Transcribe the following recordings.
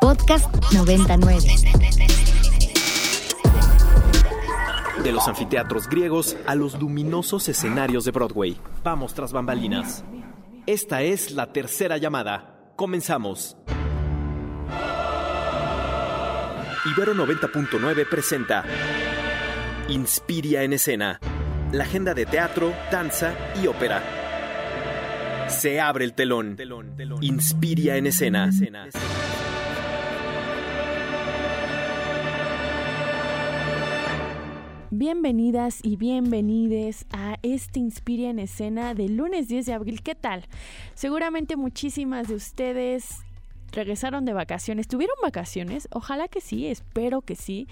Podcast 99. De los anfiteatros griegos a los luminosos escenarios de Broadway. Vamos tras bambalinas. Esta es la tercera llamada. Comenzamos. Ibero 90.9 presenta Inspiria en escena. La agenda de teatro, danza y ópera. Se abre el telón. Inspiria en escena. Bienvenidas y bienvenides a este Inspiria en escena del lunes 10 de abril. ¿Qué tal? Seguramente muchísimas de ustedes regresaron de vacaciones. ¿Tuvieron vacaciones? Ojalá que sí, espero que sí.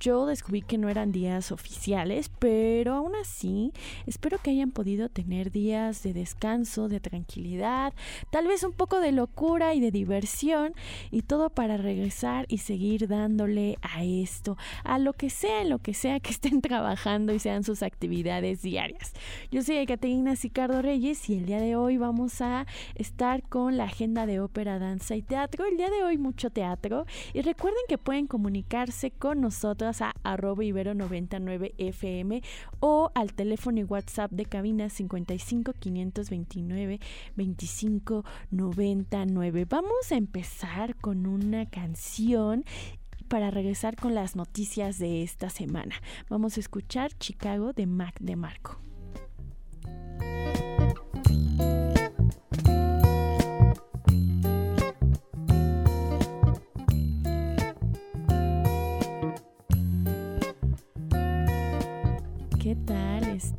Yo descubrí que no eran días oficiales, pero aún así espero que hayan podido tener días de descanso, de tranquilidad, tal vez un poco de locura y de diversión y todo para regresar y seguir dándole a esto, a lo que sea, lo que sea que estén trabajando y sean sus actividades diarias. Yo soy Caterina Sicardo Reyes y el día de hoy vamos a estar con la agenda de ópera, danza y teatro. El día de hoy mucho teatro y recuerden que pueden comunicarse con nosotros a arroba ibero99fm o al teléfono y WhatsApp de cabina 55 529 25 99. Vamos a empezar con una canción para regresar con las noticias de esta semana. Vamos a escuchar Chicago de Mac de Marco.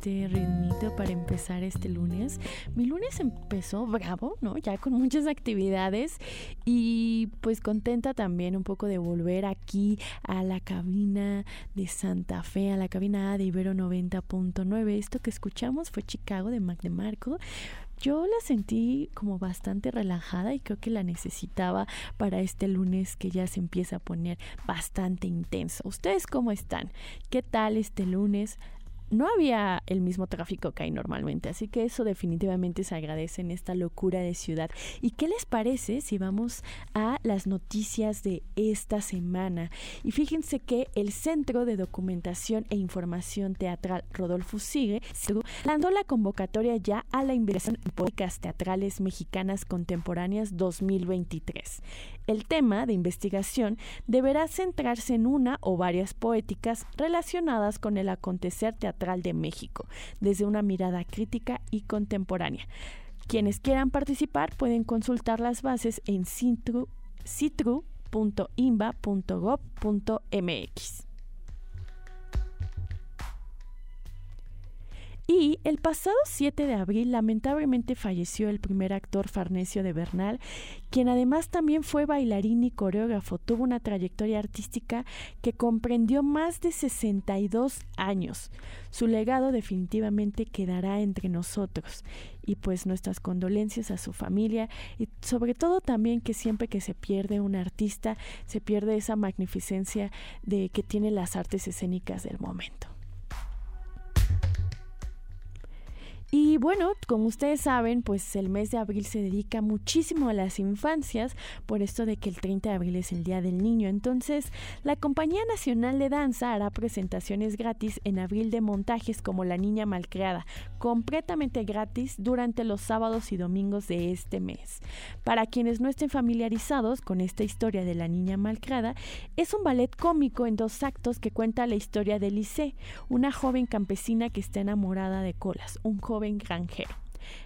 Este ritmito para empezar este lunes? Mi lunes empezó bravo, ¿no? Ya con muchas actividades y pues contenta también un poco de volver aquí a la cabina de Santa Fe, a la cabina A de Ibero 90.9. Esto que escuchamos fue Chicago de Mac de Marco yo la sentí como bastante relajada y creo que la necesitaba para este lunes que ya se empieza a poner bastante intenso. ¿Ustedes cómo están? ¿Qué tal este lunes? No había el mismo tráfico que hay normalmente, así que eso definitivamente se agradece en esta locura de ciudad. ¿Y qué les parece si vamos a las noticias de esta semana? Y fíjense que el Centro de Documentación e Información Teatral Rodolfo Sigue lanzó la convocatoria ya a la inversión en políticas teatrales mexicanas contemporáneas 2023. El tema de investigación deberá centrarse en una o varias poéticas relacionadas con el acontecer teatral de México, desde una mirada crítica y contemporánea. Quienes quieran participar pueden consultar las bases en citru.imba.gov.mx. Y el pasado 7 de abril lamentablemente falleció el primer actor Farnesio de Bernal, quien además también fue bailarín y coreógrafo. Tuvo una trayectoria artística que comprendió más de 62 años. Su legado definitivamente quedará entre nosotros y pues nuestras condolencias a su familia y sobre todo también que siempre que se pierde un artista se pierde esa magnificencia de que tiene las artes escénicas del momento. Y bueno, como ustedes saben, pues el mes de abril se dedica muchísimo a las infancias, por esto de que el 30 de abril es el Día del Niño. Entonces, la Compañía Nacional de Danza hará presentaciones gratis en abril de montajes como La Niña Malcriada, completamente gratis durante los sábados y domingos de este mes. Para quienes no estén familiarizados con esta historia de La Niña Malcriada, es un ballet cómico en dos actos que cuenta la historia de Lisée, una joven campesina que está enamorada de Colas, un joven granjero.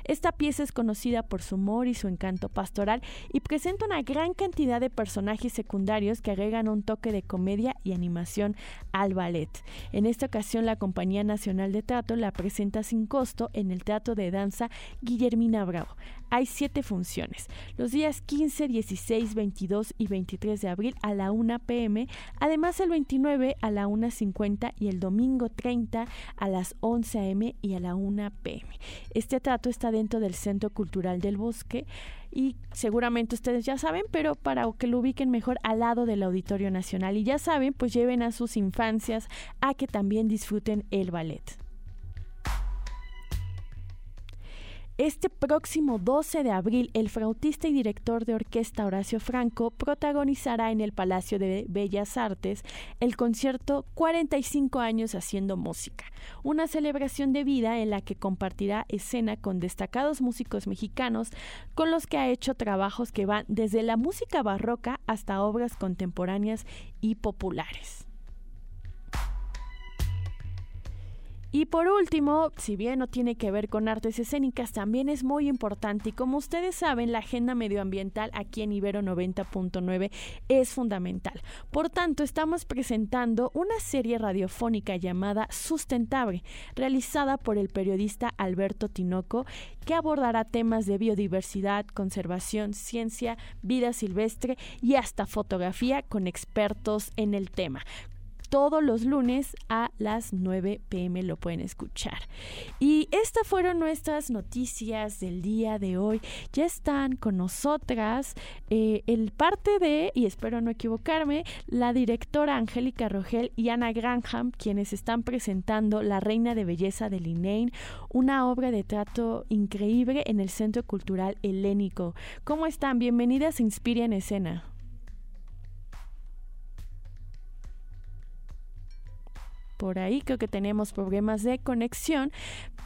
Esta pieza es conocida por su humor y su encanto pastoral y presenta una gran cantidad de personajes secundarios que agregan un toque de comedia y animación al ballet. En esta ocasión la Compañía Nacional de Teatro la presenta sin costo en el Teatro de Danza Guillermina Bravo. Hay siete funciones, los días 15, 16, 22 y 23 de abril a la 1 pm, además el 29 a la 1.50 y el domingo 30 a las 11 am y a la 1 pm. Este teatro está dentro del Centro Cultural del Bosque y seguramente ustedes ya saben, pero para que lo ubiquen mejor al lado del Auditorio Nacional y ya saben, pues lleven a sus infancias a que también disfruten el ballet. Este próximo 12 de abril, el flautista y director de orquesta Horacio Franco protagonizará en el Palacio de Bellas Artes el concierto 45 años haciendo música, una celebración de vida en la que compartirá escena con destacados músicos mexicanos con los que ha hecho trabajos que van desde la música barroca hasta obras contemporáneas y populares. Y por último, si bien no tiene que ver con artes escénicas, también es muy importante y como ustedes saben, la agenda medioambiental aquí en Ibero 90.9 es fundamental. Por tanto, estamos presentando una serie radiofónica llamada Sustentable, realizada por el periodista Alberto Tinoco, que abordará temas de biodiversidad, conservación, ciencia, vida silvestre y hasta fotografía con expertos en el tema todos los lunes a las 9 pm lo pueden escuchar. Y estas fueron nuestras noticias del día de hoy. Ya están con nosotras eh, el parte de, y espero no equivocarme, la directora Angélica Rogel y Ana Granham, quienes están presentando La Reina de Belleza de Linnane, una obra de trato increíble en el Centro Cultural Helénico. ¿Cómo están? Bienvenidas a Inspira en Escena. Por ahí, creo que tenemos problemas de conexión,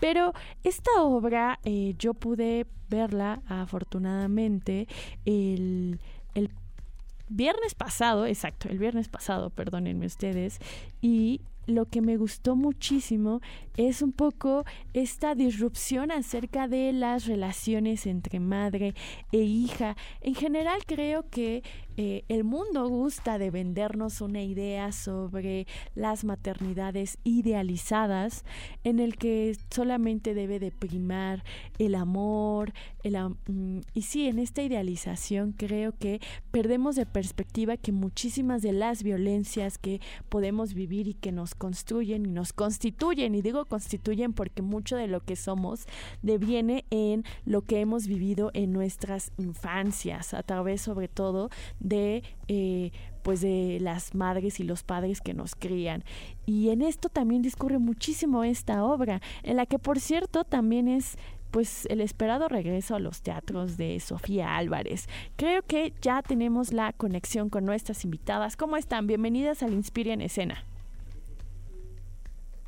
pero esta obra eh, yo pude verla afortunadamente el, el viernes pasado, exacto, el viernes pasado, perdónenme ustedes, y lo que me gustó muchísimo es un poco esta disrupción acerca de las relaciones entre madre e hija. En general creo que eh, el mundo gusta de vendernos una idea sobre las maternidades idealizadas en el que solamente debe de primar el amor, el, mm, y sí, en esta idealización creo que perdemos de perspectiva que muchísimas de las violencias que podemos vivir y que nos construyen y nos constituyen, y digo constituyen porque mucho de lo que somos deviene en lo que hemos vivido en nuestras infancias, a través sobre todo de eh, pues de las madres y los padres que nos crían. Y en esto también discurre muchísimo esta obra, en la que por cierto también es pues el esperado regreso a los teatros de Sofía Álvarez. Creo que ya tenemos la conexión con nuestras invitadas. ¿Cómo están? Bienvenidas al Inspire en Escena.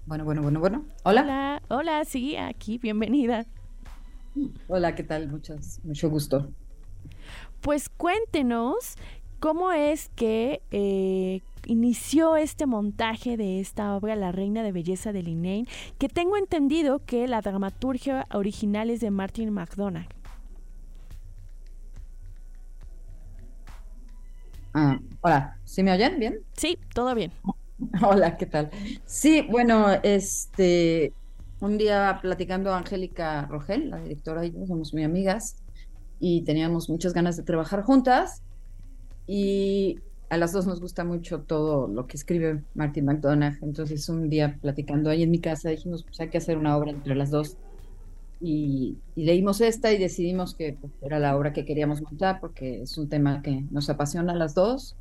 Bueno, bueno, bueno, bueno. Hola. Hola, hola, sí, aquí, bienvenida. Hola, ¿qué tal? Muchas, mucho gusto. Pues cuéntenos ¿Cómo es que eh, inició este montaje de esta obra, La Reina de Belleza de Linnaeus, que tengo entendido que la dramaturgia original es de Martin McDonagh? Ah, hola, ¿sí me oyen bien? Sí, todo bien. Hola, ¿qué tal? Sí, bueno, este, un día platicando a Angélica Rogel, la directora y yo somos muy amigas y teníamos muchas ganas de trabajar juntas y a las dos nos gusta mucho todo lo que escribe Martin McDonagh. Entonces, un día platicando ahí en mi casa, dijimos, pues hay que hacer una obra entre las dos. Y, leímos esta y decidimos que pues, era la obra que queríamos montar porque es un tema que nos apasiona a las dos,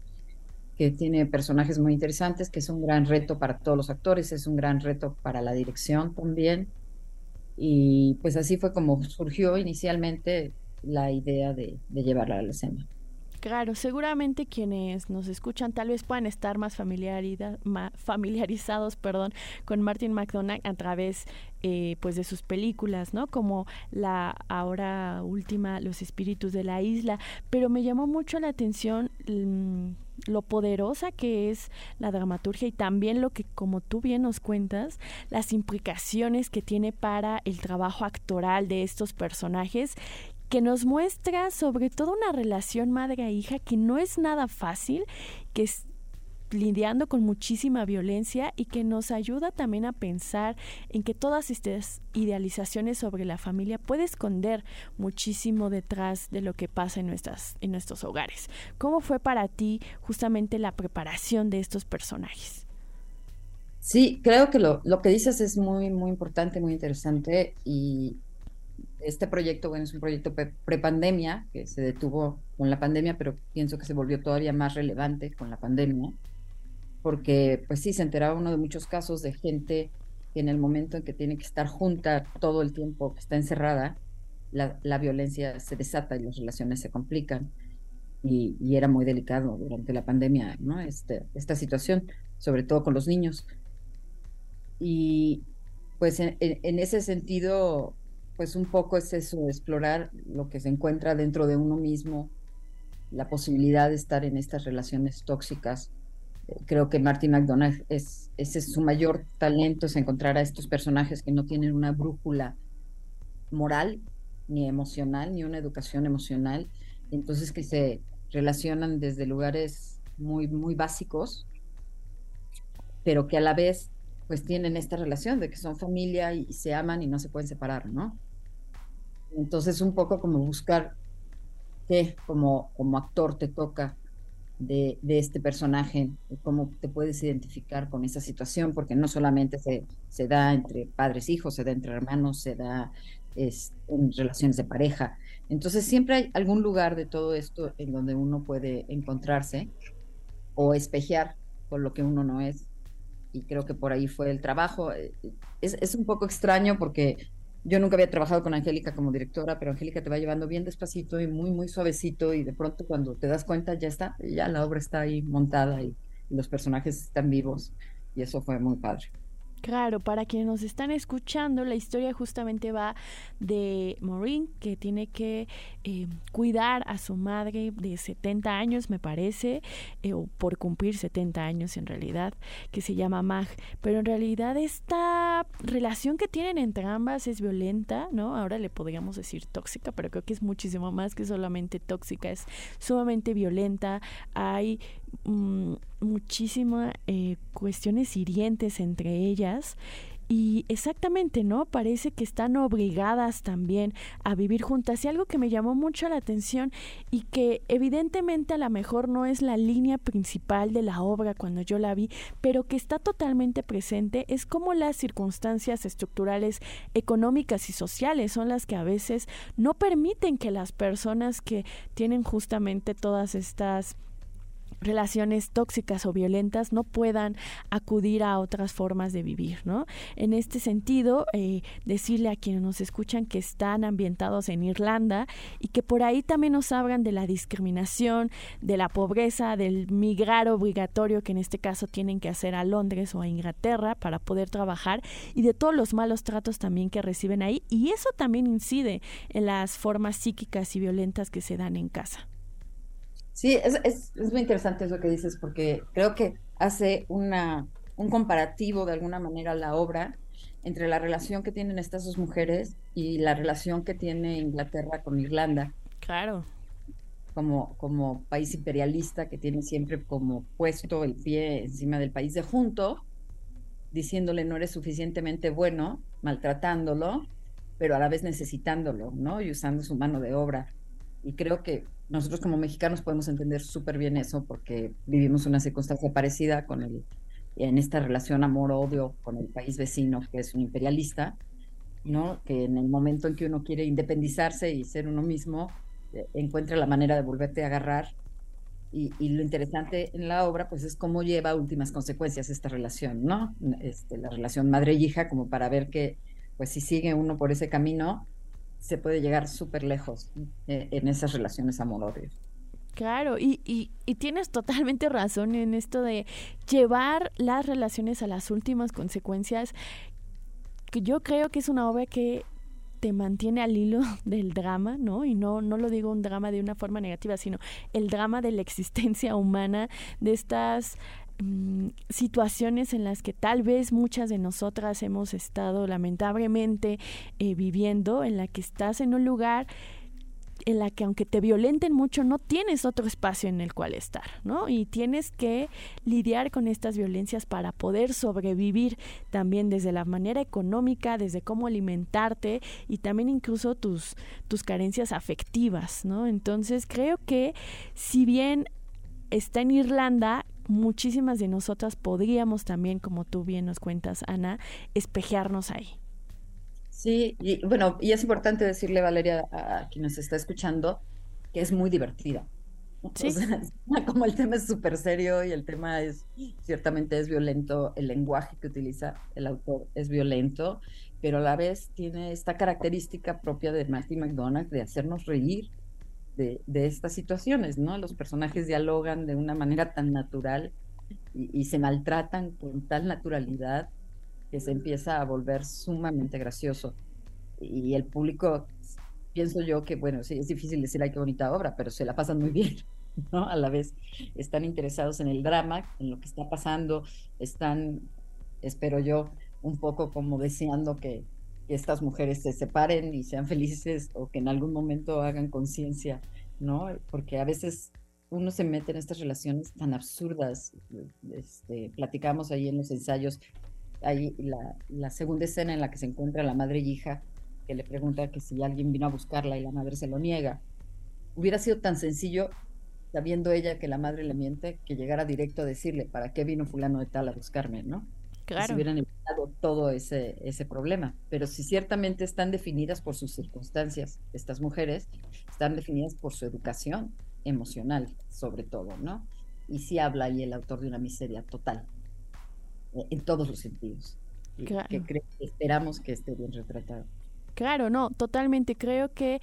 que tiene personajes muy interesantes, que es un gran reto para todos los actores, es un gran reto para la dirección también. Y pues así fue como surgió inicialmente la idea de, llevarla a la escena. Claro, seguramente quienes nos escuchan tal vez puedan estar más, familiarizados perdón, con Martin McDonagh a través eh, pues de sus películas, ¿no? Como la ahora última Los Espíritus de la Isla, pero me llamó mucho la atención mm, lo poderosa que es la dramaturgia y también lo que, como tú bien nos cuentas, las implicaciones que tiene para el trabajo actoral de estos personajes que nos muestra sobre todo una relación madre-hija que no es nada fácil, que es lidiando con muchísima violencia y que nos ayuda también a pensar en que todas estas idealizaciones sobre la familia puede esconder muchísimo detrás de lo que pasa en nuestras en nuestros hogares. ¿Cómo fue para ti justamente la preparación de estos personajes? Sí, creo que lo, lo que dices es muy, muy importante, muy interesante y, este proyecto, bueno, es un proyecto prepandemia, que se detuvo con la pandemia, pero pienso que se volvió todavía más relevante con la pandemia, porque pues sí, se enteraba uno de muchos casos de gente que en el momento en que tiene que estar junta todo el tiempo, que está encerrada, la, violencia se desata y las relaciones se complican. Y, era muy delicado durante la pandemia, ¿no? Este, esta situación, sobre todo con los niños. Y pues en, ese sentido, pues un poco es eso, explorar lo que se encuentra dentro de uno mismo, la posibilidad de estar en estas relaciones tóxicas. Creo que Martin McDonagh es, ese es su mayor talento, es encontrar a estos personajes que no tienen una brújula moral ni emocional, ni una educación emocional, entonces que se relacionan desde lugares muy, muy básicos, pero que a la vez pues tienen esta relación de que son familia y, se aman y no se pueden separar, ¿no? Entonces un poco como buscar qué como, como actor te toca de, de, este personaje, cómo te puedes identificar con esa situación, porque no solamente se, se da entre padres, hijos, se da entre hermanos, se da en relaciones de pareja. Entonces siempre hay algún lugar de todo esto en donde uno puede encontrarse o espejear con lo que uno no es. Y creo que por ahí fue el trabajo. Es, es un poco extraño porque yo nunca había trabajado con Angélica como directora, pero Angélica te va llevando bien despacito y muy, muy suavecito y de pronto cuando te das cuenta ya está, ya la obra está ahí montada y los personajes están vivos y eso fue muy padre. Claro, para quienes nos están escuchando, la historia justamente va de Maureen, que tiene que eh, cuidar a su madre de 70 años, me parece, eh, o por cumplir 70 años en realidad, que se llama Mag. Pero en realidad esta relación que tienen entre ambas es violenta, ¿no? Ahora le podríamos decir tóxica, pero creo que es muchísimo más que solamente tóxica, es sumamente violenta. Hay Mm, muchísimas eh, cuestiones hirientes entre ellas y exactamente, ¿no? Parece que están obligadas también a vivir juntas. Y algo que me llamó mucho la atención y que evidentemente a lo mejor no es la línea principal de la obra cuando yo la vi, pero que está totalmente presente, es como las circunstancias estructurales económicas y sociales son las que a veces no permiten que las personas que tienen justamente todas estas relaciones tóxicas o violentas no puedan acudir a otras formas de vivir, ¿no? En este sentido, eh, decirle a quienes nos escuchan que están ambientados en Irlanda y que por ahí también nos hablan de la discriminación, de la pobreza, del migrar obligatorio que en este caso tienen que hacer a Londres o a Inglaterra para poder trabajar y de todos los malos tratos también que reciben ahí y eso también incide en las formas psíquicas y violentas que se dan en casa. Sí, es, es, es, muy interesante eso que dices, porque creo que hace una, un comparativo de alguna manera la obra entre la relación que tienen estas dos mujeres y la relación que tiene Inglaterra con Irlanda. Claro. Como, como país imperialista que tiene siempre como puesto el pie encima del país de junto, diciéndole no eres suficientemente bueno, maltratándolo, pero a la vez necesitándolo, ¿no? Y usando su mano de obra. Y creo que nosotros como mexicanos podemos entender súper bien eso porque vivimos una circunstancia parecida con el, en esta relación amor-odio con el país vecino que es un imperialista, ¿no? que en el momento en que uno quiere independizarse y ser uno mismo, eh, encuentra la manera de volverte a agarrar. Y, y, lo interesante en la obra, pues es cómo lleva últimas consecuencias esta relación, ¿no? Este, la relación madre-hija, como para ver que, pues si sigue uno por ese camino, se puede llegar súper lejos eh, en esas relaciones amorosas. Claro, y, y, y, tienes totalmente razón en esto de llevar las relaciones a las últimas consecuencias, que yo creo que es una obra que te mantiene al hilo del drama, ¿no? Y no, no lo digo un drama de una forma negativa, sino el drama de la existencia humana, de estas Mm, situaciones en las que tal vez muchas de nosotras hemos estado lamentablemente eh, viviendo, en la que estás en un lugar en la que aunque te violenten mucho, no tienes otro espacio en el cual estar, ¿no? Y tienes que lidiar con estas violencias para poder sobrevivir también desde la manera económica, desde cómo alimentarte y también incluso tus, tus carencias afectivas, ¿no? Entonces creo que si bien está en Irlanda, muchísimas de nosotras podríamos también, como tú bien nos cuentas, Ana, espejearnos ahí. Sí, y bueno, y es importante decirle, Valeria, a, quien nos está escuchando, que es muy divertida. como el tema es súper serio y el tema es, ciertamente es violento, el lenguaje que utiliza el autor es violento, pero a la vez tiene esta característica propia de Matthew McDonald de hacernos reír de, estas situaciones, ¿no? Los personajes dialogan de una manera tan natural y, se maltratan con tal naturalidad que se empieza a volver sumamente gracioso. Y el público, pienso yo que, bueno, sí, es difícil decir, ay, qué bonita obra, pero se la pasan muy bien, ¿no? A la vez están interesados en el drama, en lo que está pasando, están, espero yo, un poco como deseando que, estas mujeres se separen y sean felices o que en algún momento hagan conciencia, ¿no? Porque a veces uno se mete en estas relaciones tan absurdas. Este, platicamos ahí en los ensayos, ahí la, la, segunda escena en la que se encuentra la madre y hija, que le pregunta que si alguien vino a buscarla y la madre se lo niega. Hubiera sido tan sencillo, sabiendo ella que la madre le miente, que llegara directo a decirle, ¿para qué vino fulano de tal a buscarme, no? Claro. Si hubieran evitado todo ese, ese problema. Pero si ciertamente están definidas por sus circunstancias, estas mujeres están definidas por su educación emocional, sobre todo, ¿no? Y sí habla ahí el autor de una miseria total, eh, en todos los sentidos. Claro. Que, esperamos que esté bien retratado. Claro, no, totalmente. Creo que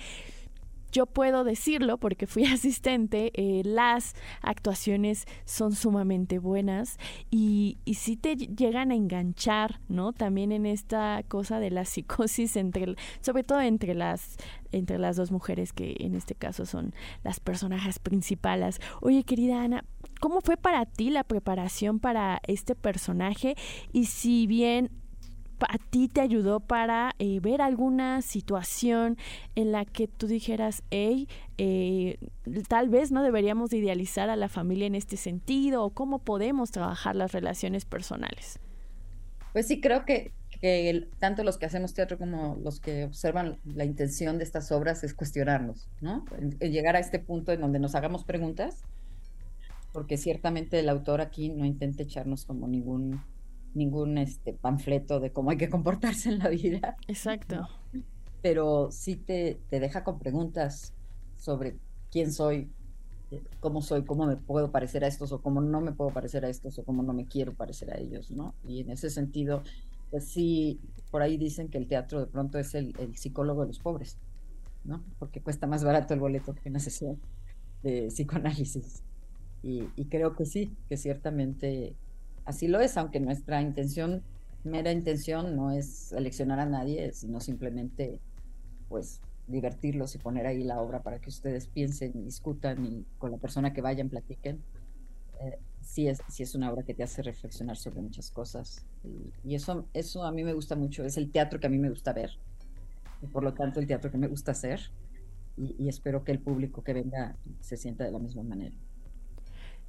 yo puedo decirlo porque fui asistente, eh, las actuaciones son sumamente buenas y, y sí te llegan a enganchar, ¿no? También en esta cosa de la psicosis entre, sobre todo entre las, entre las dos mujeres que en este caso son las personajes principales. Oye, querida Ana, ¿cómo fue para ti la preparación para este personaje? Y si bien a ti te ayudó para eh, ver alguna situación en la que tú dijeras, hey, eh, tal vez no deberíamos idealizar a la familia en este sentido o cómo podemos trabajar las relaciones personales? Pues sí, creo que, tanto los que hacemos teatro como los que observan la intención de estas obras es cuestionarnos, ¿no? llegar a este punto en donde nos hagamos preguntas, porque ciertamente el autor aquí no intenta echarnos como ningún ningún este, panfleto de cómo hay que comportarse en la vida. Exacto. Pero sí te, te deja con preguntas sobre quién soy, cómo soy, cómo me puedo parecer a estos o cómo no me puedo parecer a estos o cómo no me quiero parecer a ellos, ¿no? Y en ese sentido, pues sí, por ahí dicen que el teatro de pronto es el, el psicólogo de los pobres, ¿no? Porque cuesta más barato el boleto que una sesión de psicoanálisis. Y, y creo que sí, que ciertamente así lo es, aunque nuestra intención, mera intención, no es seleccionar a nadie, sino simplemente, pues, divertirlos y poner ahí la obra para que ustedes piensen discutan y con la persona que vayan platiquen. Eh, sí, es, es una obra que te hace reflexionar sobre muchas cosas. Y, eso, eso a mí me gusta mucho, es el teatro que a mí me gusta ver. Y por lo tanto, el teatro que me gusta hacer. y espero que el público que venga se sienta de la misma manera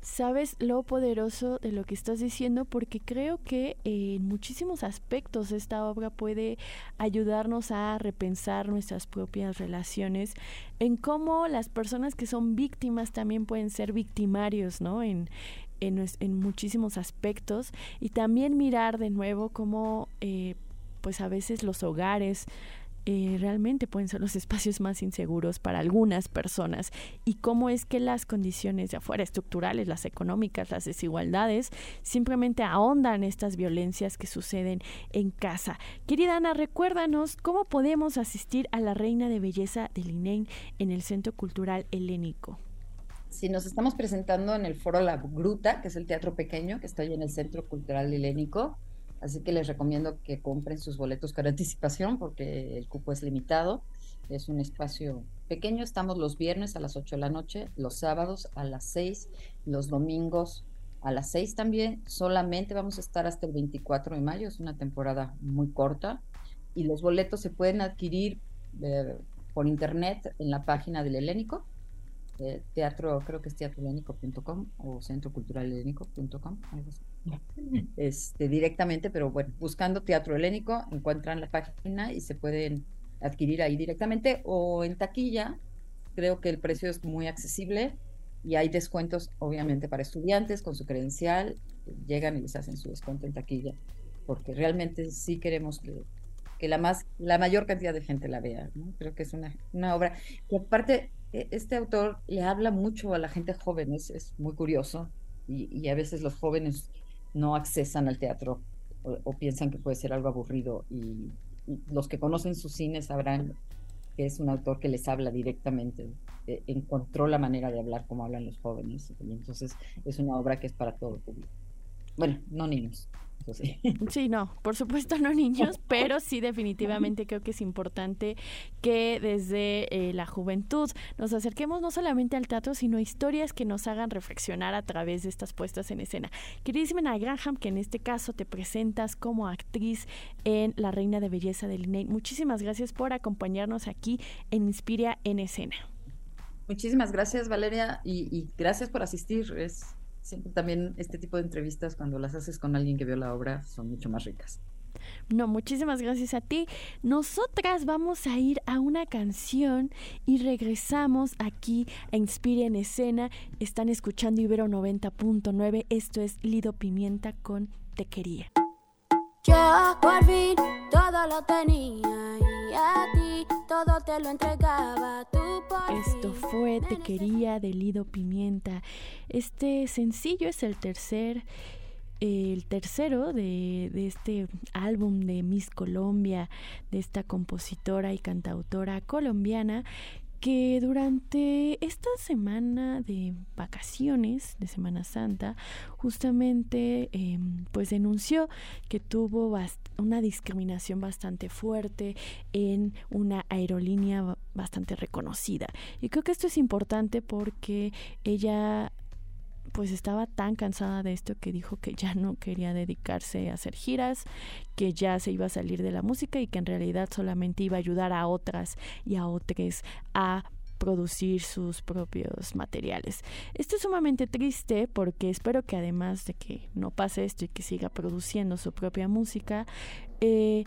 sabes lo poderoso de lo que estás diciendo porque creo que en muchísimos aspectos esta obra puede ayudarnos a repensar nuestras propias relaciones, en cómo las personas que son víctimas también pueden ser victimarios, ¿no? En, en, muchísimos aspectos y también mirar de nuevo cómo eh, pues a veces los hogares eh, realmente pueden ser los espacios más inseguros para algunas personas y cómo es que las condiciones de afuera, estructurales, las económicas, las desigualdades, simplemente ahondan estas violencias que suceden en casa. Querida Ana, recuérdanos cómo podemos asistir a la Reina de Belleza del INEN en el Centro Cultural Helénico. Si nos estamos presentando en el Foro La Gruta, que es el teatro pequeño que está ahí en el Centro Cultural Helénico, Así que les recomiendo que compren sus boletos con anticipación porque el cupo es limitado. Es un espacio pequeño. Estamos los viernes a las 8 de la noche, los sábados a las 6, los domingos a las 6 también. Solamente vamos a estar hasta el 24 de mayo. Es una temporada muy corta. Y los boletos se pueden adquirir eh, por internet en la página del Helénico eh, teatro, creo que es teatrohelénico.com o centroculturalhelénico.com, este, directamente, pero bueno, buscando Teatro Helénico encuentran la página y se pueden adquirir ahí directamente o en taquilla. Creo que el precio es muy accesible y hay descuentos, obviamente, para estudiantes con su credencial. Llegan y les hacen su descuento en taquilla, porque realmente sí queremos que, que la, más, la mayor cantidad de gente la vea. Creo que es una, una obra que aparte este autor le habla mucho a la gente joven, es, muy curioso, y, a veces los jóvenes no accesan al teatro o, piensan que puede ser algo aburrido, y, los que conocen su cine sabrán que es un autor que les habla directamente, e, encontró la manera de hablar como hablan los jóvenes, y entonces es una obra que es para todo el público. Bueno, no niños. sí. no, por supuesto no niños, pero sí definitivamente creo que es importante que desde eh, la juventud nos acerquemos no solamente al teatro, sino a historias que nos hagan reflexionar a través de estas puestas en escena. Queridísima Graham, que en este caso te presentas como actriz en La Reina de Belleza de Linney, muchísimas gracias por acompañarnos aquí en Inspiria en Escena. Muchísimas gracias, Valeria, y, y gracias por asistir. Es siempre también este tipo de entrevistas, cuando las haces con alguien que vio la obra, son mucho más ricas. No, muchísimas gracias a ti. Nosotras vamos a ir a una canción y regresamos aquí a Inspire en Escena. Están escuchando Ibero 90.9. Esto es Lido Pimienta con Te Quería. Yo por fin todo lo tenía y a ti todo te lo entregaba. Tú por Esto fue Te Quería de Lido Pimienta. Este sencillo es el tercer el tercero de, de, este álbum de Miss Colombia, de esta compositora y cantautora colombiana que durante esta semana de vacaciones de Semana Santa justamente em, pues denunció que tuvo una discriminación bastante fuerte en una aerolínea bastante reconocida. Y creo que esto es importante porque ella pues estaba tan cansada de esto que dijo que ya no quería dedicarse a hacer giras, que ya se iba a salir de la música y que en realidad solamente iba a ayudar a otras y a otros a producir sus propios materiales. Esto es sumamente triste porque espero que además de que no pase esto y que siga produciendo su propia música, eh,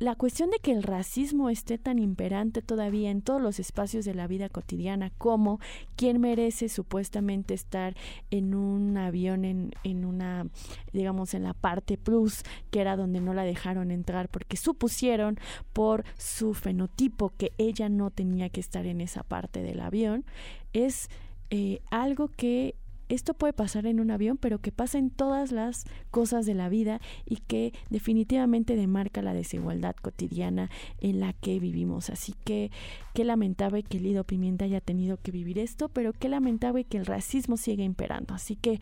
la cuestión de que el racismo esté tan imperante todavía en todos los espacios de la vida cotidiana como quién merece supuestamente estar en un avión en, en una digamos en la parte plus que era donde no la dejaron entrar porque supusieron por su fenotipo que ella no tenía que estar en esa parte del avión es eh, algo que esto puede pasar en un avión, pero que pasa en todas las cosas de la vida y que definitivamente demarca la desigualdad cotidiana en la que vivimos. Así que qué lamentable que Lido Pimienta haya tenido que vivir esto, pero qué lamentable que el racismo siga imperando. Así que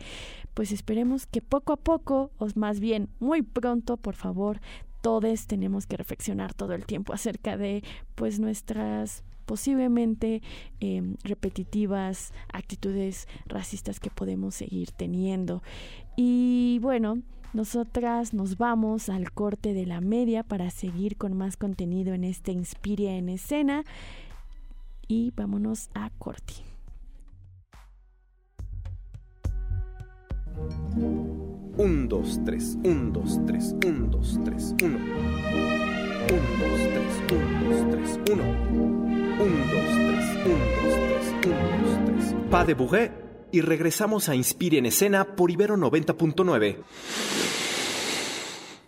pues esperemos que poco a poco, o más bien muy pronto, por favor, todos tenemos que reflexionar todo el tiempo acerca de pues nuestras posiblemente em, repetitivas actitudes racistas que podemos seguir teniendo. Y bueno, nosotras nos vamos al corte de la media para seguir con más contenido en este Inspiria en escena y vámonos a corte. Un, dos, tres, un, dos, tres, un, dos, tres, uno. Un, dos, tres, un, dos, tres, uno. 1, 2, 3, 1, 2, 3, 1, 2, 3. Pa de Bourré y regresamos a Inspire en Escena por Ibero 90.9.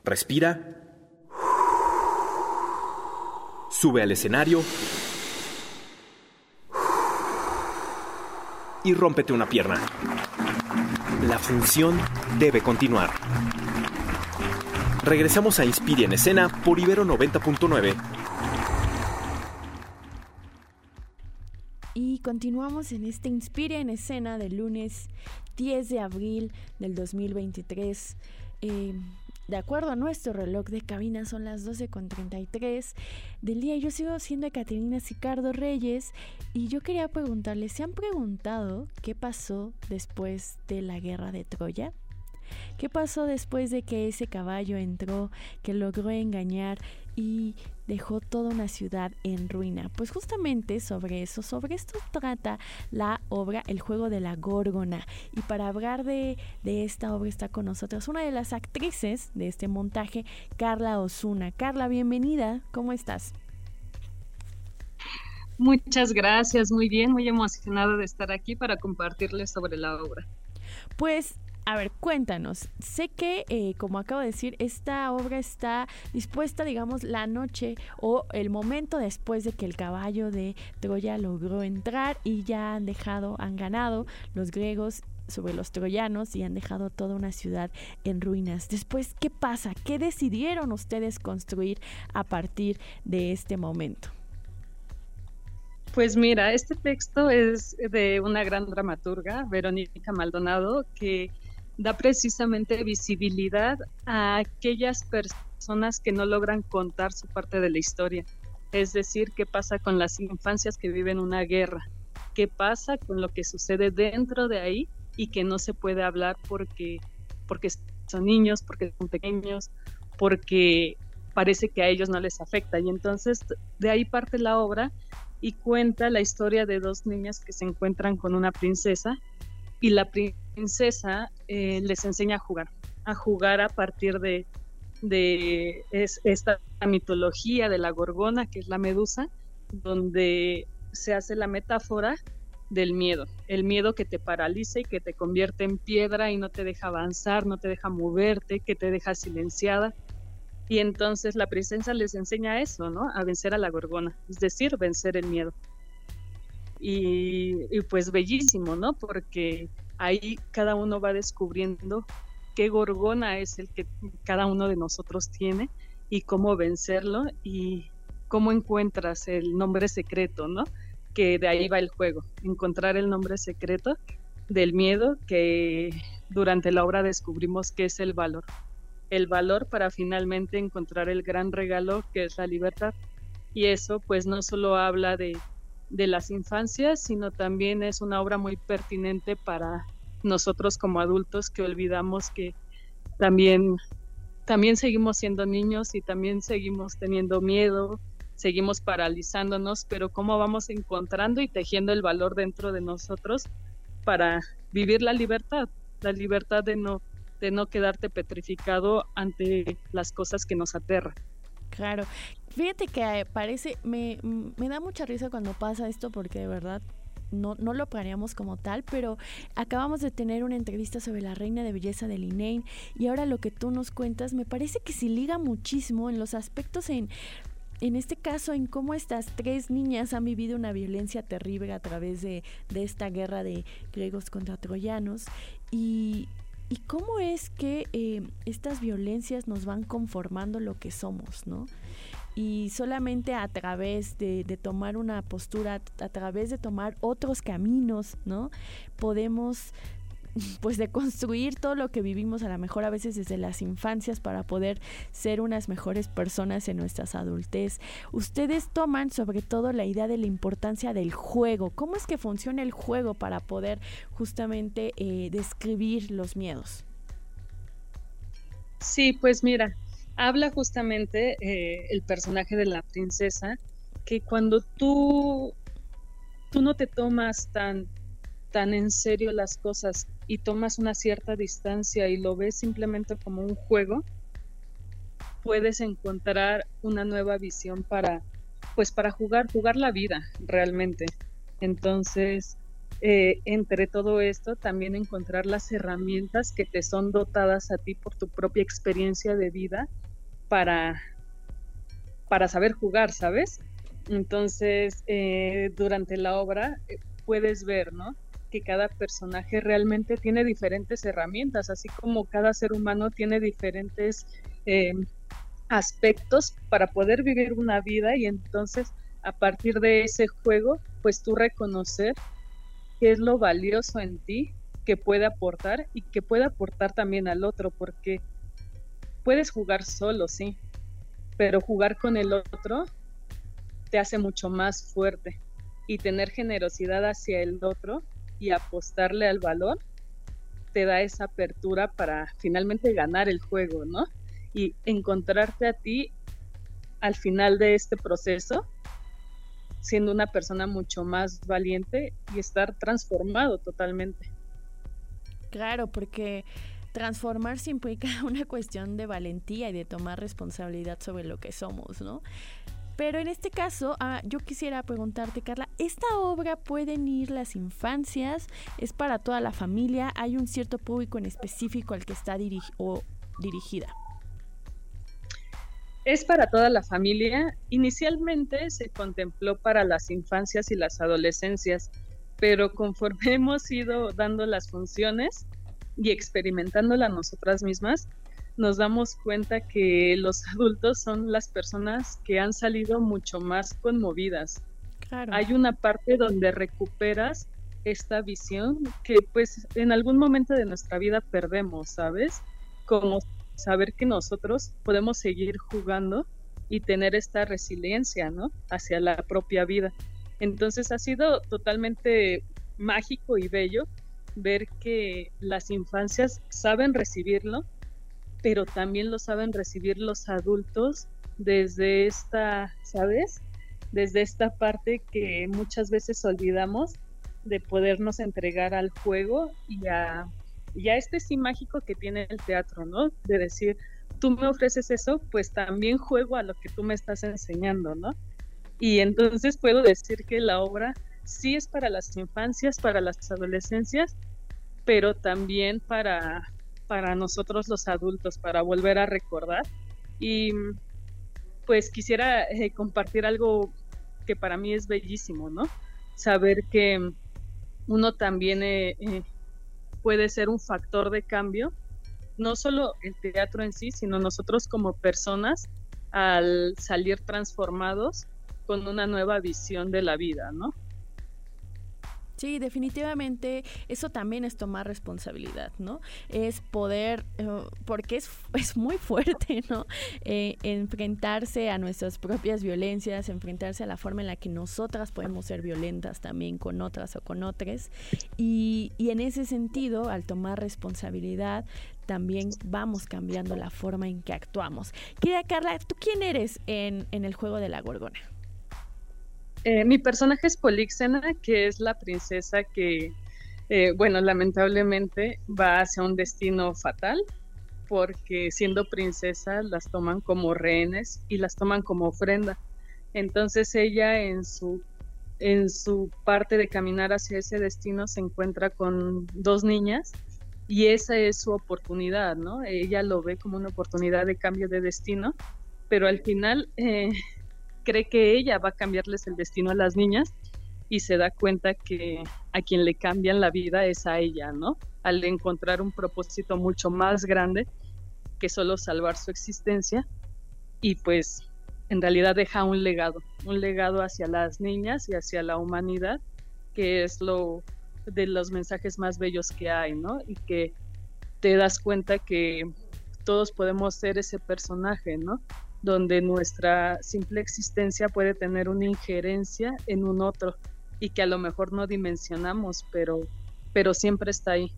Respira. Sube al escenario. Y rómpete una pierna. La función debe continuar. Regresamos a Inspire en Escena por Ibero 90.9. continuamos en este Inspire en Escena del lunes 10 de abril del 2023. Eh, de acuerdo a nuestro reloj de cabina, son las 12.33 del día. Yo sigo siendo Caterina Sicardo Reyes y yo quería preguntarles, ¿se han preguntado qué pasó después de la guerra de Troya? ¿Qué pasó después de que ese caballo entró, que logró engañar y dejó toda una ciudad en ruina. Pues justamente sobre eso, sobre esto trata la obra El juego de la Górgona. Y para hablar de, de esta obra está con nosotros una de las actrices de este montaje, Carla Osuna. Carla, bienvenida, ¿cómo estás? Muchas gracias, muy bien, muy emocionada de estar aquí para compartirles sobre la obra. Pues A ver, cuéntanos. Sé que, eh, como acabo de decir, esta obra está dispuesta, digamos, la noche o el momento después de que el caballo de Troya logró entrar y ya han dejado, han ganado los griegos sobre los troyanos y han dejado toda una ciudad en ruinas. Después, ¿qué pasa? ¿Qué decidieron ustedes construir a partir de este momento? Pues mira, este texto es de una gran dramaturga, Verónica Maldonado, que da precisamente visibilidad a aquellas personas que no logran contar su parte de la historia. Es decir, qué pasa con las infancias que viven una guerra, qué pasa con lo que sucede dentro de ahí y que no se puede hablar porque, porque son niños, porque son pequeños, porque parece que a ellos no les afecta. Y entonces de ahí parte la obra y cuenta la historia de dos niñas que se encuentran con una princesa y la princesa eh, les enseña a jugar, a jugar a partir de, esta mitología de la gorgona, que es la medusa, donde se hace la metáfora del miedo, el miedo que te paraliza y que te convierte en piedra y no te deja avanzar, no te deja moverte, que te deja silenciada. Y entonces la princesa les enseña eso, ¿no? A vencer a la gorgona, es decir, vencer el miedo. Y, pues bellísimo, ¿no? Porque ahí cada uno va descubriendo qué gorgona es el que cada uno de nosotros tiene y cómo vencerlo y cómo encuentras el nombre secreto, ¿no? Que de ahí va el juego, encontrar el nombre secreto del miedo que durante la obra descubrimos que es el valor. El valor para finalmente encontrar el gran regalo que es la libertad. Y eso pues no solo habla de de las infancias, sino también es una obra muy pertinente para nosotros como adultos que olvidamos que también, también seguimos siendo niños y también seguimos teniendo miedo, seguimos paralizándonos, pero cómo vamos encontrando y tejiendo el valor dentro de nosotros para vivir la libertad, la libertad de no, de no quedarte petrificado ante las cosas que nos aterran. Claro. Fíjate que eh, parece, me, me da mucha risa cuando pasa esto porque de verdad no, no, lo planeamos como tal, pero acabamos de tener una entrevista sobre la reina de belleza de Linnane y ahora lo que tú nos cuentas me parece que se liga muchísimo en los aspectos en en este caso, en cómo estas tres niñas han vivido una violencia terrible a través de, de esta guerra de griegos contra troyanos y, y cómo es que eh, estas violencias nos van conformando lo que somos, ¿no? Y solamente a través de, de, tomar una postura, a través de tomar otros caminos, ¿no? Podemos pues de construir todo lo que vivimos a lo mejor a veces desde las infancias para poder ser unas mejores personas en nuestras adultez. Ustedes toman sobre todo la idea de la importancia del juego. ¿Cómo es que funciona el juego para poder justamente eh, describir los miedos? Sí, pues mira, habla justamente eh, el personaje de la princesa que cuando tú tú no te tomas tan tan en serio las cosas y tomas una cierta distancia y lo ves simplemente como un juego, puedes encontrar una nueva visión para, pues para jugar, jugar la vida realmente. Entonces, eh, entre todo esto, también encontrar las herramientas que te son dotadas a ti por tu propia experiencia de vida para, para saber jugar, ¿sabes? Entonces, eh, durante la obra eh, puedes ver, ¿no? Que cada personaje realmente tiene diferentes herramientas, así como cada ser humano tiene diferentes eh, aspectos para poder vivir una vida y entonces a partir de ese juego, pues tú reconocer qué es lo valioso en ti que puede aportar y que puede aportar también al otro, porque puedes jugar solo, sí, pero jugar con el otro te hace mucho más fuerte y tener generosidad hacia el otro y apostarle al valor te da esa apertura para finalmente ganar el juego, ¿no? Y encontrarte a ti al final de este proceso siendo una persona mucho más valiente y estar transformado totalmente. Claro, porque transformarse implica una cuestión de valentía y de tomar responsabilidad sobre lo que somos, ¿no? Pero en este caso, ah, yo quisiera preguntarte, Carla, ¿esta obra pueden ir las infancias? ¿Es para toda la familia? ¿Hay un cierto público en específico al que está o dirigida? Es para toda la familia. Inicialmente se contempló para las infancias y las adolescencias, pero conforme hemos ido dando las funciones y experimentándola nosotras mismas, nos damos cuenta que los adultos son las personas que han salido mucho más conmovidas. Hay una parte donde recuperas esta visión que pues en algún momento de nuestra vida perdemos, ¿sabes? Como saber que nosotros podemos seguir jugando y tener esta resiliencia, ¿no? Hacia la propia vida. Entonces ha sido totalmente mágico y bello ver que las infancias saben recibirlo pero también lo saben recibir los adultos desde esta, ¿sabes? Desde esta parte que muchas veces olvidamos de podernos entregar al juego y a, este sí mágico que tiene el teatro, ¿no? De decir, tú me ofreces eso, pues también juego a lo que tú me estás enseñando, ¿no? Y entonces puedo decir que la obra sí es para las infancias, para las adolescencias, pero también para, para nosotros los adultos, para volver a recordar. Y pues quisiera eh, compartir algo que para mí es bellísimo, ¿no? Saber que uno también eh, eh, puede ser un factor de cambio, no solo el teatro en sí, sino nosotros como personas al salir transformados con una nueva visión de la vida, ¿no? Sí, definitivamente eso también es tomar responsabilidad, ¿no? Es poder, eh, porque es, es, muy fuerte, ¿no? Eh, enfrentarse a nuestras propias violencias, enfrentarse a la forma en la que nosotras podemos ser violentas también con otras o con otras. Y, y en ese sentido, al tomar responsabilidad, también vamos cambiando la forma en que actuamos. Querida Carla, ¿tú quién eres en, en el juego de la gorgona? Eh, mi personaje es Polixena, que es la princesa que, eh, bueno, lamentablemente va hacia un destino fatal, porque siendo princesa las toman como rehenes y las toman como ofrenda. Entonces ella en su, en su parte de caminar hacia ese destino se encuentra con dos niñas y esa es su oportunidad, ¿no? Ella lo ve como una oportunidad de cambio de destino, pero al final eh, cree que ella va a cambiarles el destino a las niñas y se da cuenta que a quien le cambian la vida es a ella, ¿no? Al encontrar un propósito mucho más grande que solo salvar su existencia y pues en realidad deja un legado, un legado hacia las niñas y hacia la humanidad, que es lo de los mensajes más bellos que hay, ¿no? Y que te das cuenta que todos podemos ser ese personaje, ¿no? Donde nuestra simple existencia puede tener una injerencia en un otro y que a lo mejor no dimensionamos, pero, pero siempre está ahí.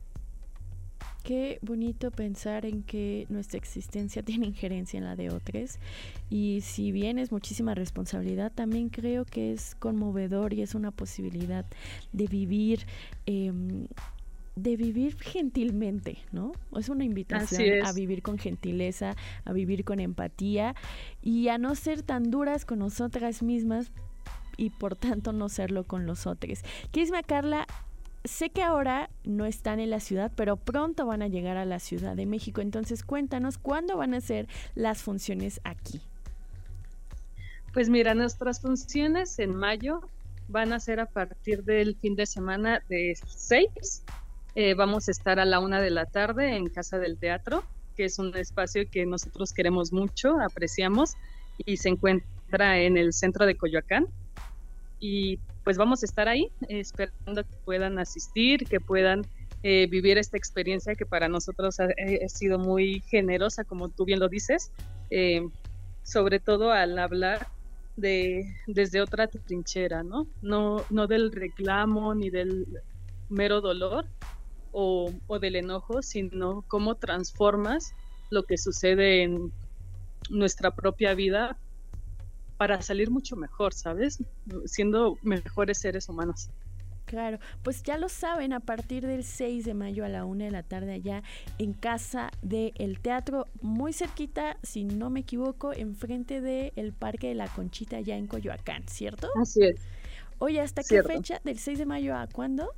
Qué bonito pensar en que nuestra existencia tiene injerencia en la de otros y si bien es muchísima responsabilidad, también creo que es conmovedor y es una posibilidad de vivir em, de vivir gentilmente, ¿no? Es una invitación a vivir con gentileza, a vivir con empatía y a no ser tan duras con nosotras mismas y por tanto no serlo con los otros. Kisma Carla, sé que ahora no están en la ciudad, pero pronto van a llegar a la Ciudad de México, entonces cuéntanos cuándo van a ser las funciones aquí. Pues mira, nuestras funciones en mayo van a ser a partir del fin de semana de 6 eh, vamos a estar a la una de la tarde en Casa del Teatro, que es un espacio que nosotros queremos mucho, apreciamos y se encuentra en el centro de Coyoacán. Y pues vamos a estar ahí esperando que puedan asistir, que puedan eh, vivir esta experiencia que para nosotros ha, sido muy generosa, como tú bien lo dices, eh, sobre todo al hablar de desde otra trinchera, ¿no? No, no del reclamo ni del mero dolor, o, del enojo, sino cómo transformas lo que sucede en nuestra propia vida para salir mucho mejor, ¿sabes? Siendo mejores seres humanos. Claro, pues ya lo saben, a partir del 6 de mayo a la una de la tarde allá en casa del teatro, muy cerquita, si no me equivoco, enfrente del Parque de la Conchita allá en Coyoacán, ¿cierto? Así es. Oye, ¿hasta qué fecha? ¿Del 6 de mayo a cuándo?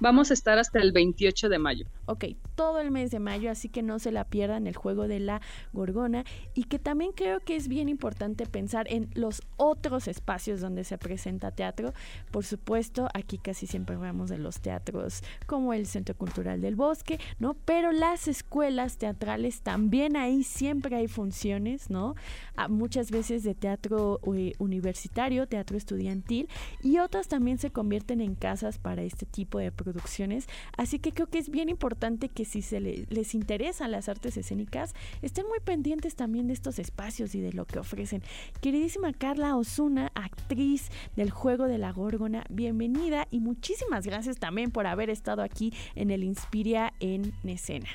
Vamos a estar hasta el 28 de mayo. Ok, todo el mes de mayo, así que no se la pierdan el juego de la gorgona y que también creo que es bien importante pensar en los otros espacios donde se presenta teatro. Por supuesto, aquí casi siempre hablamos de los teatros como el Centro Cultural del Bosque, ¿no? Pero las escuelas teatrales también ahí siempre hay funciones, ¿no? Ah, muchas veces de teatro eh, universitario, teatro estudiantil y otras también se convierten en casas para este tipo de producciones. Así que creo que es bien importante que si se les interesan las artes escénicas, estén muy pendientes también de estos espacios y de lo que ofrecen. Queridísima Carla Osuna, actriz del Juego de la Górgona, bienvenida y muchísimas gracias también por haber estado aquí en el Inspiria en Escena.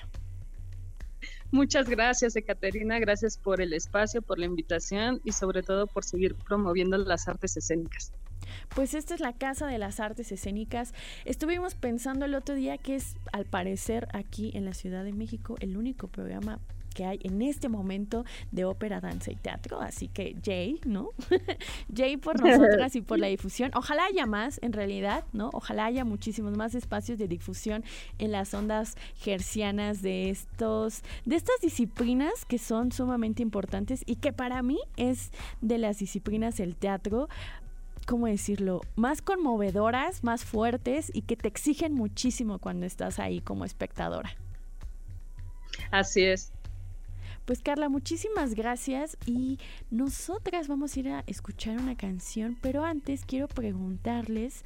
Muchas gracias, Ekaterina. Gracias por el espacio, por la invitación y sobre todo por seguir promoviendo las artes escénicas. Pues esta es la Casa de las Artes Escénicas. Estuvimos pensando el otro día que es, al parecer, aquí en la Ciudad de México, el único programa que hay en este momento de ópera, danza y teatro. Así que Jay, ¿no? Jay por nosotras y por la difusión. Ojalá haya más, en realidad, ¿no? Ojalá haya muchísimos más espacios de difusión en las ondas gercianas de estos, de estas disciplinas que son sumamente importantes y que para mí es de las disciplinas el teatro ¿cómo decirlo? Más conmovedoras, más fuertes y que te exigen muchísimo cuando estás ahí como espectadora. Así es. Pues Carla, muchísimas gracias y nosotras vamos a ir a escuchar una canción, pero antes quiero preguntarles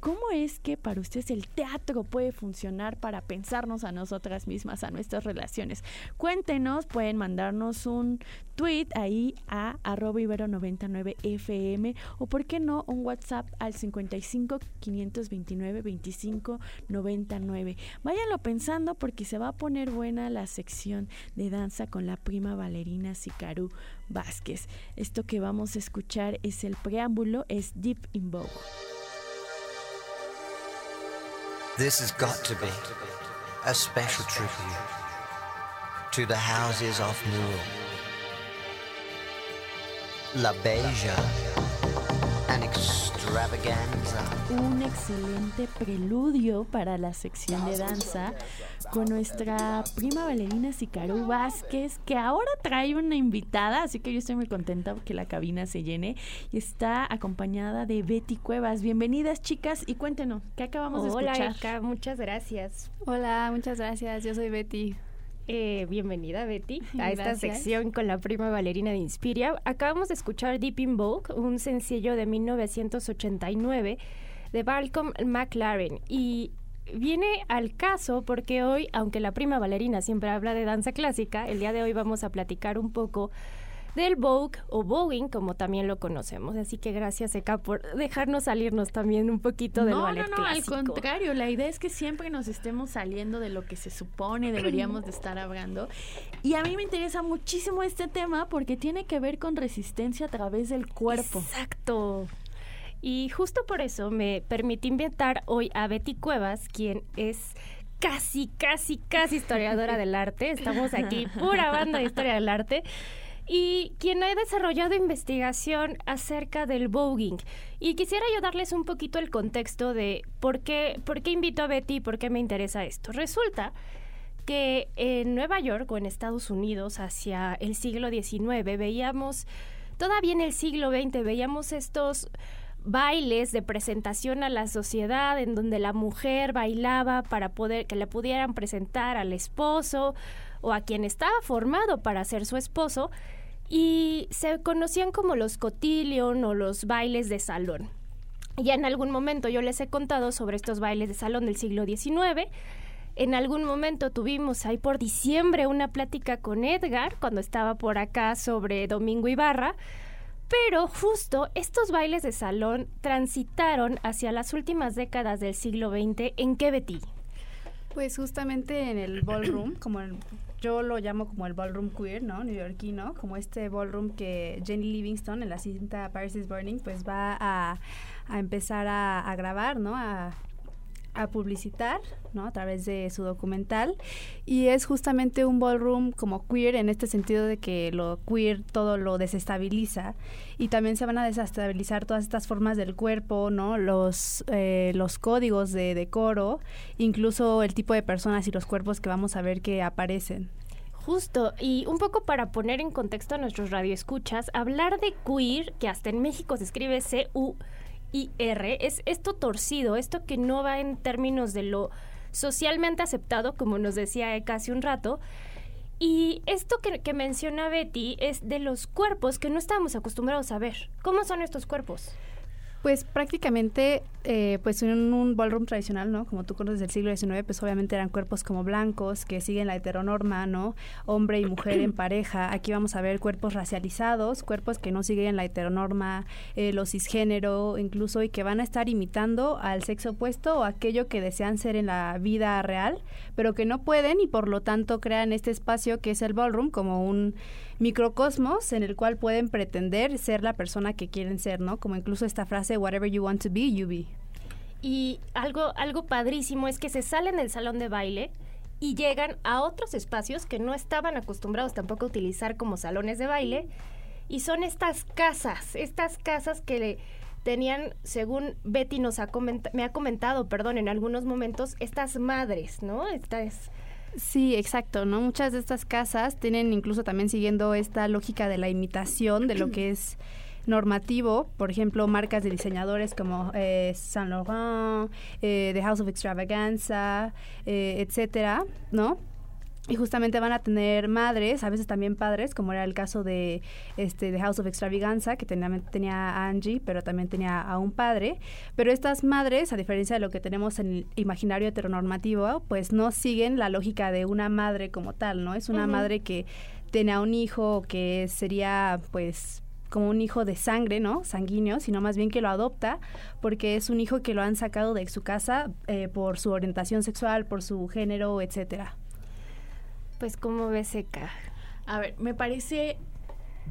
¿Cómo es que para ustedes el teatro puede funcionar para pensarnos a nosotras mismas, a nuestras relaciones? Cuéntenos, pueden mandarnos un tweet ahí a arroba ibero99fm o por qué no un WhatsApp al 55 529 25 99. Váyanlo pensando porque se va a poner buena la sección de danza con la prima Valerina Sicarú Vázquez. Esto que vamos a escuchar es el preámbulo, es Deep in Vogue. This has got to be a special tribute to the houses of Moore. La Beja, an extravaganza. Un excelente preludio para la sección de danza con nuestra prima bailarina Sicaru Vázquez, que ahora trae una invitada, así que yo estoy muy contenta que la cabina se llene. Y está acompañada de Betty Cuevas. Bienvenidas, chicas, y cuéntenos, ¿qué acabamos de escuchar? Hola, muchas gracias. Hola, muchas gracias. Yo soy Betty. Eh, bienvenida Betty a esta sección con la prima Valerina de Inspiria. Acabamos de escuchar Deep in Vogue, un sencillo de 1989 de Malcolm McLaren y viene al caso porque hoy, aunque la prima Valerina siempre habla de danza clásica, el día de hoy vamos a platicar un poco del Vogue o Voguing, como también lo conocemos. Así que gracias, Eka, por dejarnos salirnos también un poquito del no, ballet no, no, al contrario, la idea es que siempre nos estemos saliendo de lo que se supone deberíamos de estar hablando. Y a mí me interesa muchísimo este tema porque tiene que ver con resistencia a través del cuerpo. Exacto. Y justo por eso me permití invitar hoy a Betty Cuevas, quien es casi, casi, casi historiadora del arte. Estamos aquí, pura banda de historia del arte. Y quien ha desarrollado investigación acerca del voguing. Y quisiera yo darles un poquito el contexto de por qué, por qué invito a Betty y por qué me interesa esto. Resulta que en Nueva York o en Estados Unidos hacia el siglo XIX veíamos, todavía en el siglo XX veíamos estos bailes de presentación a la sociedad en donde la mujer bailaba para poder que le pudieran presentar al esposo o a quien estaba formado para ser su esposo y se conocían como los cotillion o los bailes de salón. Ya en algún momento yo les he contado sobre estos bailes de salón del siglo XIX. En algún momento tuvimos ahí por diciembre una plática con Edgar cuando estaba por acá sobre Domingo Ibarra pero justo estos bailes de salón transitaron hacia las últimas décadas del siglo XX. ¿En qué, Betty? Pues justamente en el ballroom, como yo lo llamo como el ballroom queer, ¿no? Neoyorquino, como este ballroom que Jenny Livingston en la cinta Paris is Burning, pues va a, empezar a, a grabar, ¿no? A, a publicitar, ¿no? A través de su documental. Y es justamente un ballroom como queer en este sentido de que lo queer todo lo desestabiliza y también se van a desestabilizar todas estas formas del cuerpo, ¿no? Los, eh, los códigos de decoro, incluso el tipo de personas y los cuerpos que vamos a ver que aparecen. Justo, y un poco para poner en contexto a nuestros radioescuchas, hablar de queer, que hasta en México se escribe C-U R es esto torcido, esto que no va en términos de lo socialmente aceptado, como nos decía casi un rato. Y esto que, que menciona Betty es de los cuerpos que no estábamos acostumbrados a ver. ¿Cómo son estos cuerpos? Pues prácticamente, eh, pues en un ballroom tradicional, ¿no? Como tú conoces del siglo XIX, pues obviamente eran cuerpos como blancos, que siguen la heteronorma, ¿no? Hombre y mujer en pareja. Aquí vamos a ver cuerpos racializados, cuerpos que no siguen la heteronorma, eh, los cisgénero, incluso, y que van a estar imitando al sexo opuesto o aquello que desean ser en la vida real, pero que no pueden y por lo tanto crean este espacio que es el ballroom como un microcosmos en el cual pueden pretender ser la persona que quieren ser, ¿no? Como incluso esta frase, whatever you want to be, you be. Y algo, algo padrísimo es que se salen del salón de baile y llegan a otros espacios que no estaban acostumbrados tampoco a utilizar como salones de baile. Y son estas casas, estas casas que tenían, según Betty nos ha me ha comentado, perdón, en algunos momentos, estas madres, ¿no? Estas Sí, exacto, ¿no? Muchas de estas casas tienen incluso también siguiendo esta lógica de la imitación de lo que es normativo, por ejemplo, marcas de diseñadores como eh, Saint Laurent, eh, The House of Extravaganza, eh, etcétera, ¿no? y justamente van a tener madres, a veces también padres, como era el caso de este de House of Extravaganza, que tenía, tenía a Angie, pero también tenía a un padre. Pero estas madres, a diferencia de lo que tenemos en el imaginario heteronormativo, pues no siguen la lógica de una madre como tal, ¿no? Es una madre que tiene a un hijo que sería, pues, como un hijo de sangre, ¿no? Sanguíneo, sino más bien que lo adopta porque es un hijo que lo han sacado de su casa eh, por su orientación sexual, por su género, etcétera. Pues como ves, Seca. A ver, me parece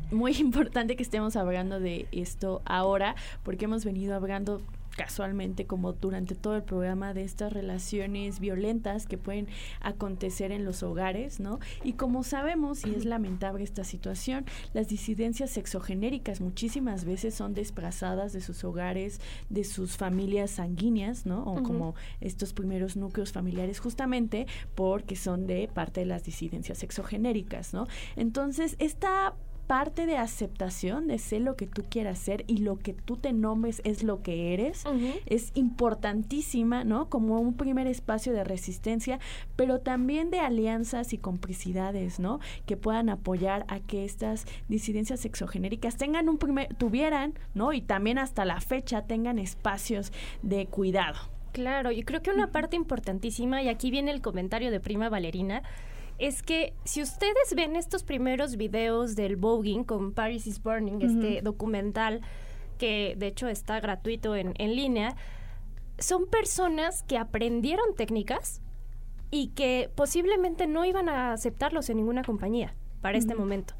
muy importante que estemos hablando de esto ahora, porque hemos venido hablando casualmente como durante todo el programa de estas relaciones violentas que pueden acontecer en los hogares, ¿no? Y como sabemos, y es lamentable esta situación, las disidencias sexogenéricas muchísimas veces son desplazadas de sus hogares, de sus familias sanguíneas, ¿no? O como estos primeros núcleos familiares justamente porque son de parte de las disidencias sexogenéricas, ¿no? Entonces, esta parte de aceptación de ser lo que tú quieras ser y lo que tú te nombres es lo que eres, es importantísima, ¿no? Como un primer espacio de resistencia, pero también de alianzas y complicidades, ¿no? Que puedan apoyar a que estas disidencias sexogenéricas tengan un primer, tuvieran, ¿no? Y también hasta la fecha tengan espacios de cuidado. Claro, y creo que una parte importantísima, y aquí viene el comentario de Prima Valerina, es que si ustedes ven estos primeros videos del voguing con Paris is Burning, este documental que de hecho está gratuito en, línea, son personas que aprendieron técnicas y que posiblemente no iban a aceptarlos en ninguna compañía para este momento.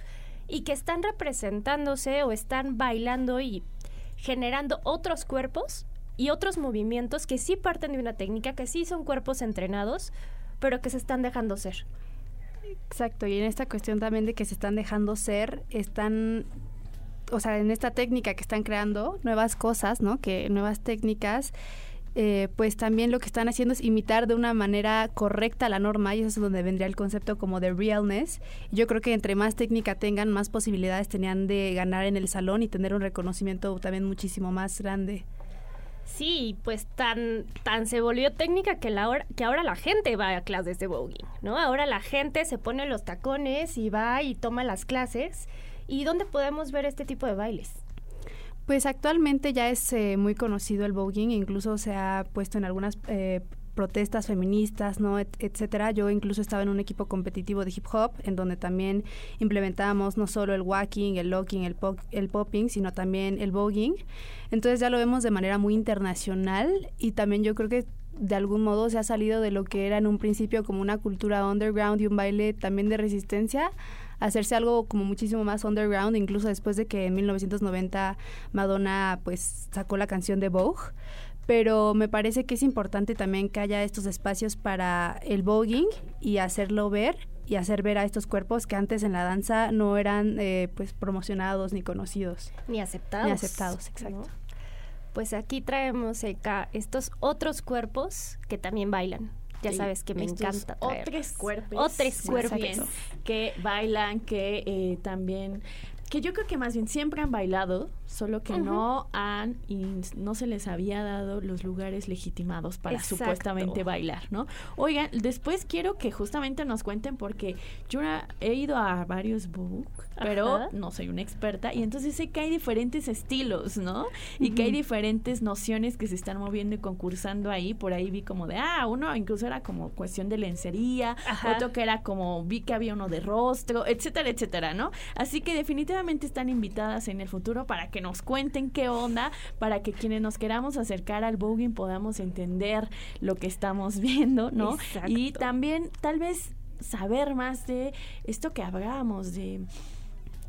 Y que están representándose o están bailando y generando otros cuerpos y otros movimientos que sí parten de una técnica, que sí son cuerpos entrenados, pero que se están dejando ser. Exacto, y en esta cuestión también de que se están dejando ser, están, o sea, en esta técnica que están creando nuevas cosas, ¿no? Que nuevas técnicas, eh, pues también lo que están haciendo es imitar de una manera correcta la norma y eso es donde vendría el concepto como de realness. Yo creo que entre más técnica tengan, más posibilidades tenían de ganar en el salón y tener un reconocimiento también muchísimo más grande. Sí, pues tan, tan se volvió técnica que, la que ahora la gente va a clases de voguing, ¿no? Ahora la gente se pone los tacones y va y toma las clases. ¿Y dónde podemos ver este tipo de bailes? Pues actualmente ya es eh, muy conocido el voguing, incluso se ha puesto en algunas eh, protestas feministas, ¿no? etcétera. Yo incluso estaba en un equipo competitivo de hip hop en donde también implementábamos no solo el walking, el locking, el, el popping, sino también el voguing. Entonces ya lo vemos de manera muy internacional y también yo creo que de algún modo se ha salido de lo que era en un principio como una cultura underground y un baile también de resistencia hacerse algo como muchísimo más underground, incluso después de que en 1990 Madonna pues sacó la canción de Vogue. Pero me parece que es importante también que haya estos espacios para el voguing y hacerlo ver y hacer ver a estos cuerpos que antes en la danza no eran eh, pues promocionados ni conocidos. Ni aceptados. Ni aceptados, exacto. Pues aquí traemos acá estos otros cuerpos que también bailan. Ya sabes que me encanta. Otros cuerpos. Otros cuerpos. Que bailan, que eh, también que yo creo que más bien siempre han bailado, solo que no han y no se les había dado los lugares legitimados para supuestamente bailar, ¿no? Oigan, después quiero que justamente nos cuenten porque yo he ido a varios book, pero no soy una experta y entonces sé que hay diferentes estilos, ¿no? Y que hay diferentes nociones que se están moviendo y concursando ahí, por ahí vi como de, ah, uno incluso era como cuestión de lencería, otro que era como vi que había uno de rostro, etcétera, etcétera, ¿no? Así que definitivamente están invitadas en el futuro para que nos cuenten qué onda, para que quienes nos queramos acercar al voguing podamos entender lo que estamos viendo, ¿no? Y también tal vez saber más de esto que hablábamos, de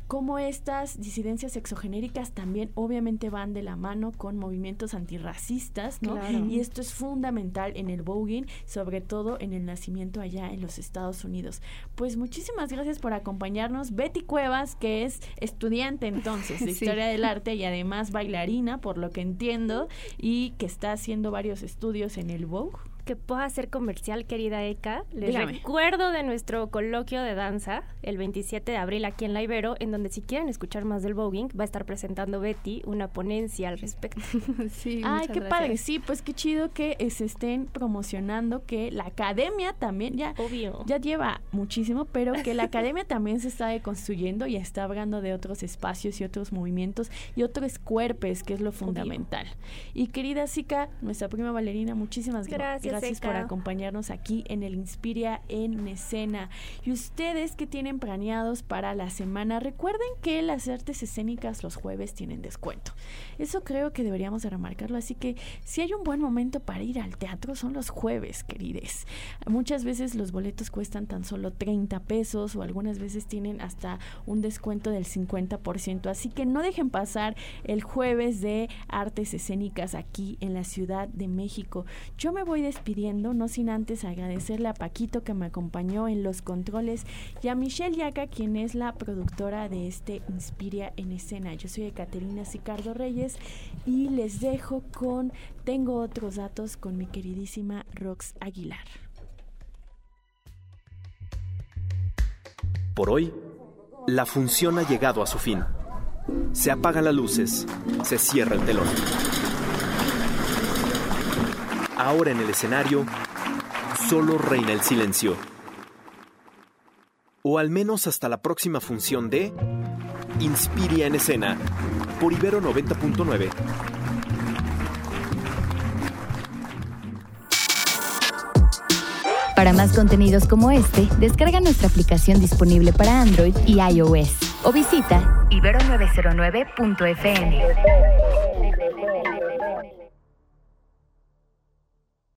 cómo estas disidencias exogenéricas también obviamente van de la mano con movimientos antirracistas, ¿no? Y esto es fundamental en el voguing, sobre todo en el nacimiento allá en los Estados Unidos. Pues muchísimas gracias por acompañarnos. Betty Cuevas, que es estudiante entonces de Historia del Arte y además bailarina, por lo que entiendo, y que está haciendo varios estudios en el Vogue que pueda hacer comercial, querida Eka. Les recuerdo de nuestro coloquio de danza el 27 de abril aquí en La Ibero, en donde si quieren escuchar más del voguing, va a estar presentando Betty una ponencia al respecto. sí, Ay, qué padre. Sí, pues qué chido que se estén promocionando que la academia también ya, Obvio. ya lleva muchísimo, pero que la academia también se está deconstruyendo y está hablando de otros espacios y otros movimientos y otros cuerpos, que es lo fundamental. Y querida Zika, nuestra prima bailarina, muchísimas gracias gracias por acompañarnos aquí en el Inspiria en Escena. Y ustedes que tienen planeados para la semana, recuerden que las artes escénicas los jueves tienen descuento. Eso creo que deberíamos de remarcarlo, así que si hay un buen momento para ir al teatro son los jueves, querides. Muchas veces los boletos cuestan tan solo 30 pesos o algunas veces tienen hasta un descuento del 50%, así que no dejen pasar el jueves de artes escénicas aquí en la Ciudad de México. Yo me voy despidiendo pidiendo, no sin antes agradecerle a Paquito que me acompañó en los controles y a Michelle Yaca, quien es la productora de este Inspiria en Escena. Yo soy Caterina Sicardo Reyes y les dejo con Tengo otros datos con mi queridísima Rox Aguilar. Por hoy, la función ha llegado a su fin. Se apagan las luces, se cierra el telón. Ahora en el escenario, solo reina el silencio. O al menos hasta la próxima función de Inspiria en escena, por Ibero 90.9. Para más contenidos como este, descarga nuestra aplicación disponible para Android y iOS o visita ibero909.fm.